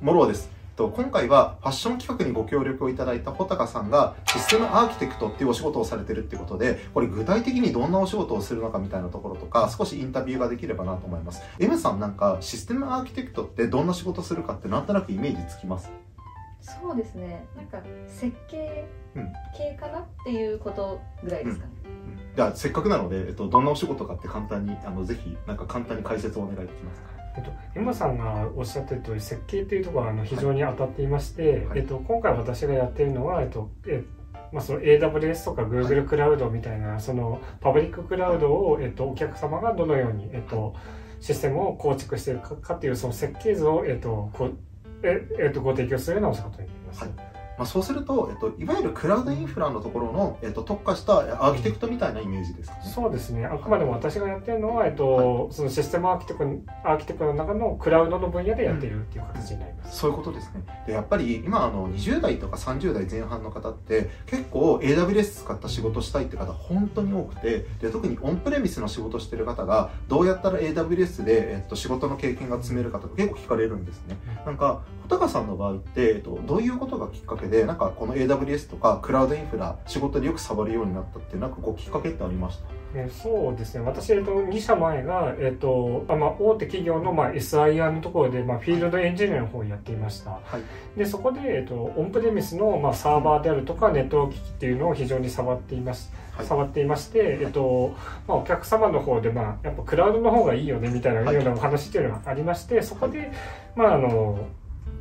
モローです。と今回はファッション企画にご協力をいただいた穂高さんがシステムアーキテクトっていうお仕事をされてるっていうことで、これ具体的にどんなお仕事をするのかみたいなところとか、少しインタビューができればなと思います。M さんなんかシステムアーキテクトってどんな仕事するかってなんとなくイメージつきます？そうですね。なんか設計うん。系かなっていうことぐらいですかね、じゃあせっかくなので、えっと、どんなお仕事かって簡単に、あの、ぜひ、なんか簡単に解説をお願いできますか？えっと、さんがおっしゃってる通り設計というところはあの非常に当たっていまして、はい。えっと、今回私がやっているのは、えっとえまあ、その AWS とか Google クラウドみたいなそのパブリッククラウドを、えっと、お客様がどのように、えっと、システムを構築しているかかっていうその設計図を、えっとこうええっと、ご提供するようなお仕事になります。はいまあ、そうすると、えっと、いわゆるクラウドインフラのところの、えっと、特化したアーキテクトみたいなイメージですかね。そうですね。あくまでも私がやってるのは、えっと、そのシステムアーキテクアーキテクの中のクラウドの分野でやっているっていう形になります。そういうことですね。で、やっぱり今、あの、20代とか30代前半の方って、結構 AWS 使った仕事したいって方、本当に多くて、で、特にオンプレミスの仕事してる方が、どうやったら AWS で、えっと、仕事の経験が積めるかとか結構聞かれるんですね。なんか、穂高さんの場合って、えっと、どういうことがきっかけで、なんかこの AWS とかクラウドインフラ、仕事でよく触るようになったって、なんかこうきっかけってありました？えーそうですね。私、えっと、2社前が、えっと、あまあ、大手企業の、まあ、SIR のところで、まあ、フィールドエンジニアの方をやっていました。はい。で、そこで、えっと、オンプレミスの、まあ、サーバーであるとか、ネット機器っていうのを非常に触っています。はい触っていまして、えっと、まあ、お客様の方で、まあ、やっぱクラウドの方がいいよね、みたいなはいようなお話っていうのがありまして、そこで、まあ、あの、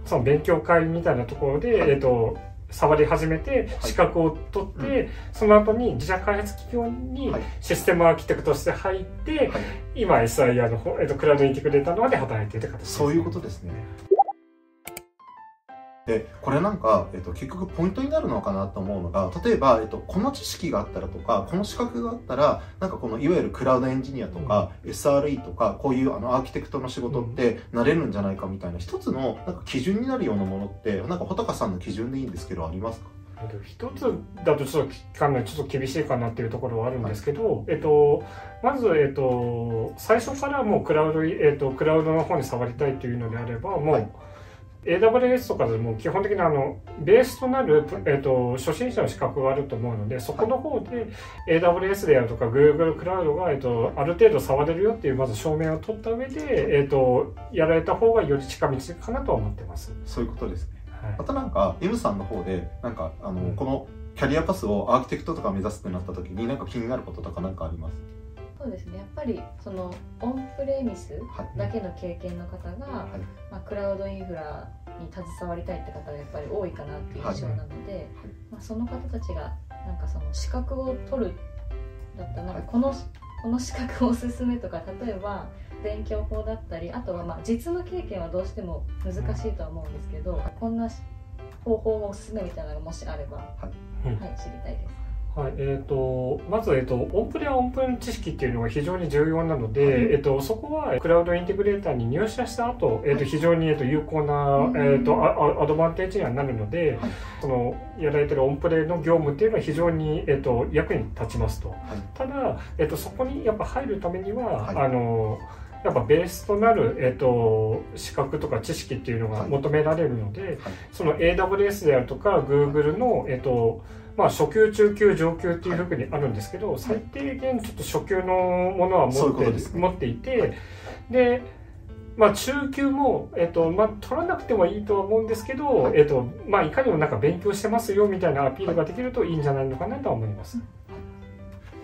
その勉強会みたいなところで、はい。えっと、触り始めて、資格を取って、その後に自社開発企業にはい。システムアーキテクトとして入って、はい。今 SIR の方、えっと、クラウドインテグレーターの方で働いている形です、そういうことですね。で、これなんか、えっと、結局ポイントになるのかなと思うのが、例えば、えっと、この知識があったらとか、この資格があったら、なんかこのいわゆるクラウドエンジニアとか、SRE とか、こういうあのアーキテクトの仕事ってなれるんじゃないかみたいな、一つのなんか基準になるようなものって、なんか穂高さんの基準でいいんですけど、ありますか？えっと一つだとちょっと聞かないちょっと厳しいかなっていうところはあるんですけど、えっと、まず、えっと、最初からもうクラウド、えっと、クラウドの方に触りたいというのであれば、もう、はい AWS とかでも基本的にあのベースとなる、えっと、初心者の資格があると思うのでそこの方で AWS であるとか Google クラウドが、えっと、ある程度触れるよっていうまず証明を取った上で、えっと、やられた方がより近道かなとは思ってます。そういうことですね。はいまたなんか、M さんの方で、なんか、あの、うんこのキャリアパスをアーキテクトとか目指すってなった時に、なんか気になることとかなんかあります？そうですねやっぱりそのオンプレミスはい。だけの経験の方が、はい。まあ、クラウドインフラに携わりたいって方がやっぱり多いかなっていう印象なので、まあ、その方たちがなんかその資格を取るだったらなんかこの,、この資格をおすすめとか例えば勉強法だったりあとはまあ実務経験はどうしても難しいとは思うんですけど、こんな方法がおすすめみたいなのがもしあれば、はい。うん知りたいです。はい、えっ、と、まず、えっ、と、オンプレはオンプレの知識っていうのが非常に重要なので、はい。えっ、と、そこはクラウドインテグレーターに入社した後、えっ、と、非常に、えっ、と、有効な、うん。えっ、とアドバンテージにはなるので、はい。その、やられてるオンプレの業務っていうのは非常に、えっ、と、役に立ちますと。はい。ただ、えっ、と、そこにやっぱ入るためには、はい。あの、やっぱベースとなる、えっと、資格とか知識っていうのが求められるので、はい。その AWS であるとか Google の、えっとまあ、初級、中級、上級っていうふうにあるんですけど、最低限ちょっと初級のものは持ってことですね。持っていて、で、まあ、中級も、えっとまあ、取らなくてもいいとは思うんですけど、はい。えっとまあ、いかにもなんか勉強してますよみたいなアピールができるといいんじゃないのかなとは思います。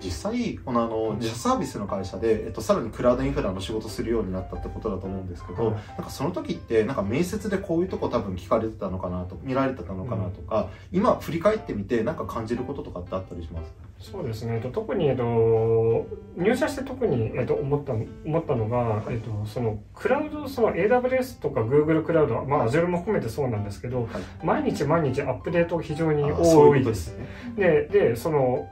実際、このあの、自社サービスの会社で、えっと、さらにクラウドインフラの仕事するようになったってことだと思うんですけど、はいなんかその時って、なんか面接でこういうとこ多分聞かれてたのかなと、見られてたのかなとか、今振り返ってみて、なんか感じることとかってあったりします？そうですね、えっと、特に、えっと、入社して特に、えっと、思った思ったのが、えっと、そのクラウドその AWS とか Google クラウド、まあ、Azure も含めてそうなんですけど、はい。毎日毎日アップデートが非常に多いで。す。すね。ででその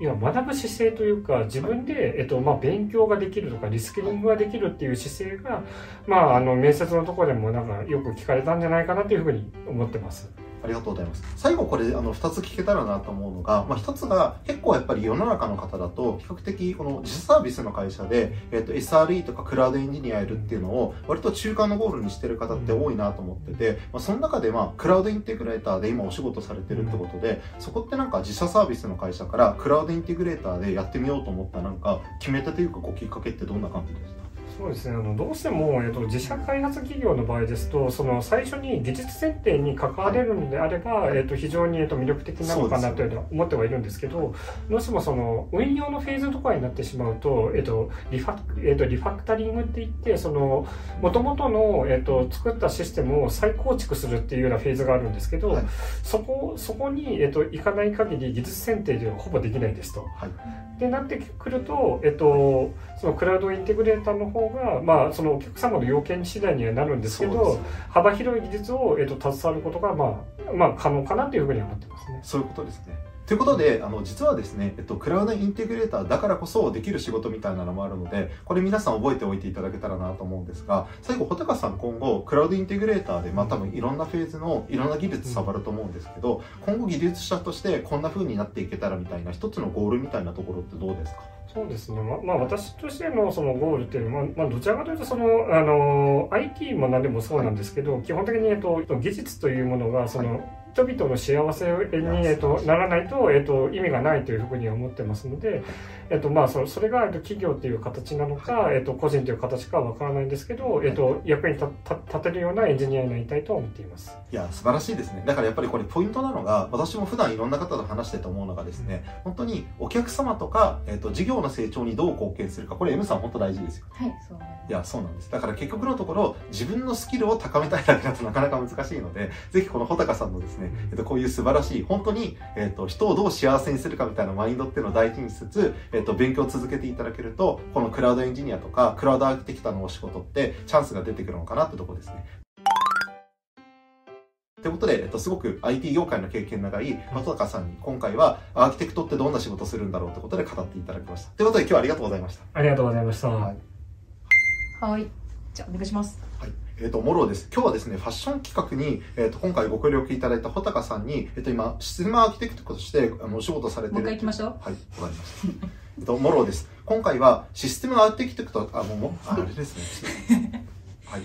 いや学ぶ姿勢というか自分で、えっとまあ、勉強ができるとかリスキリングができるっていう姿勢が、まあ、あの面接のとこでもなんかよく聞かれたんじゃないかなというふうに思ってます。ありがとうございます。最後これ、あの、二つ聞けたらなと思うのが、まあ、一つが、結構やっぱり世の中の方だと、比較的、この自社サービスの会社で、えっ、と、SRE とかクラウドエンジニアやるっていうのを、割と中間のゴールにしてる方って多いなと思ってて、まあ、その中で、まあ、クラウドインテグレーターで今お仕事されてるってことで、そこってなんか自社サービスの会社から、クラウドインテグレーターでやってみようと思ったなんか、決めたというか、こう、きっかけってどんな感じでしたそうですね。あのどうしても、えっと、自社開発企業の場合ですとその最初に技術選定に関われるのであれば、はい、えっと、非常に、えっと、魅力的なのかなというのは思ってはいるんですけどどうしてもその運用のフェーズとかになってしまうと、えっとリファえっと、リファクタリングっていってその元々の、えっと、作ったシステムを再構築するっていうようなフェーズがあるんですけど、はい、そこそこに、えっと、行かない限り技術選定ではほぼできないですと。はい、でなってくると、えっと、そのクラウドインテグレーターの方が、まあ、そのお客様の要件次第にはなるんですけど、幅広い技術を、えっと、携わることが、まあ、まあ、可能かなというふうに思ってますね。そういうことですね。ということで、あの、実はですね、えっと、クラウドインテグレーターだからこそできる仕事みたいなのもあるので、これ皆さん覚えておいていただけたらなと思うんですが、最後、穂高さん今後、クラウドインテグレーターで、まあ多分いろんなフェーズのいろんな技術触ると思うんですけど、今後技術者としてこんな風になっていけたらみたいな一つのゴールみたいなところってどうですか？そうですね、ままあ、私としてのそのゴールっていうのは、まあ、どちらかというとそのあの IT も何でもそうなんですけど、はい、基本的に、えっと、技術というものがその、はい人々の幸せに、えっと、ならないと、えっと、意味がないというふうには思ってますので、えっと、まあ、そそれが、えっと、企業という形なのか、えっと、個人という形かはわからないんですけど、えっと、役に立てるようなエンジニアになりたいと思っています。いや、素晴らしいですね。だからやっぱりこれポイントなのが、私も普段いろんな方と話してて思うのがですね、本当にお客様とか、えっと、事業の成長にどう貢献するか、これ M さん本当大事ですよ。はい、そういや、そうなんです。だから結局のところ、自分のスキルを高めたいだけだとなかなか難しいので、ぜひこの穂高さんのですね、えっと、こういう素晴らしい、本当に、えっと、人をどう幸せにするかみたいなマインドっていうのを大事にしつつ、えっと、勉強を続けていただけると、このクラウドエンジニアとか、クラウドアーキテクタのお仕事ってチャンスが出てくるのかなってとこですね。ということで、えっと、すごく IT 業界の経験長い松高さんに今回はアーキテクトってどんな仕事するんだろうってことで語っていただきました。ということで今日はありがとうございました。ありがとうございました。はい。はいじゃあお願いします。はい。えっ、ー、と、モロです。今日はですね、ファッション企画に、えっ、ー、と、今回ご協力いただいた穂高さんに、えっ、ー、と、今、システムアーキテクトとして、あの、お仕事されてる。もう一回行きましょう。はい、わかりました。えっと、モロです。今回は、システムアーキテクト、あ、もう、あれですね。はい。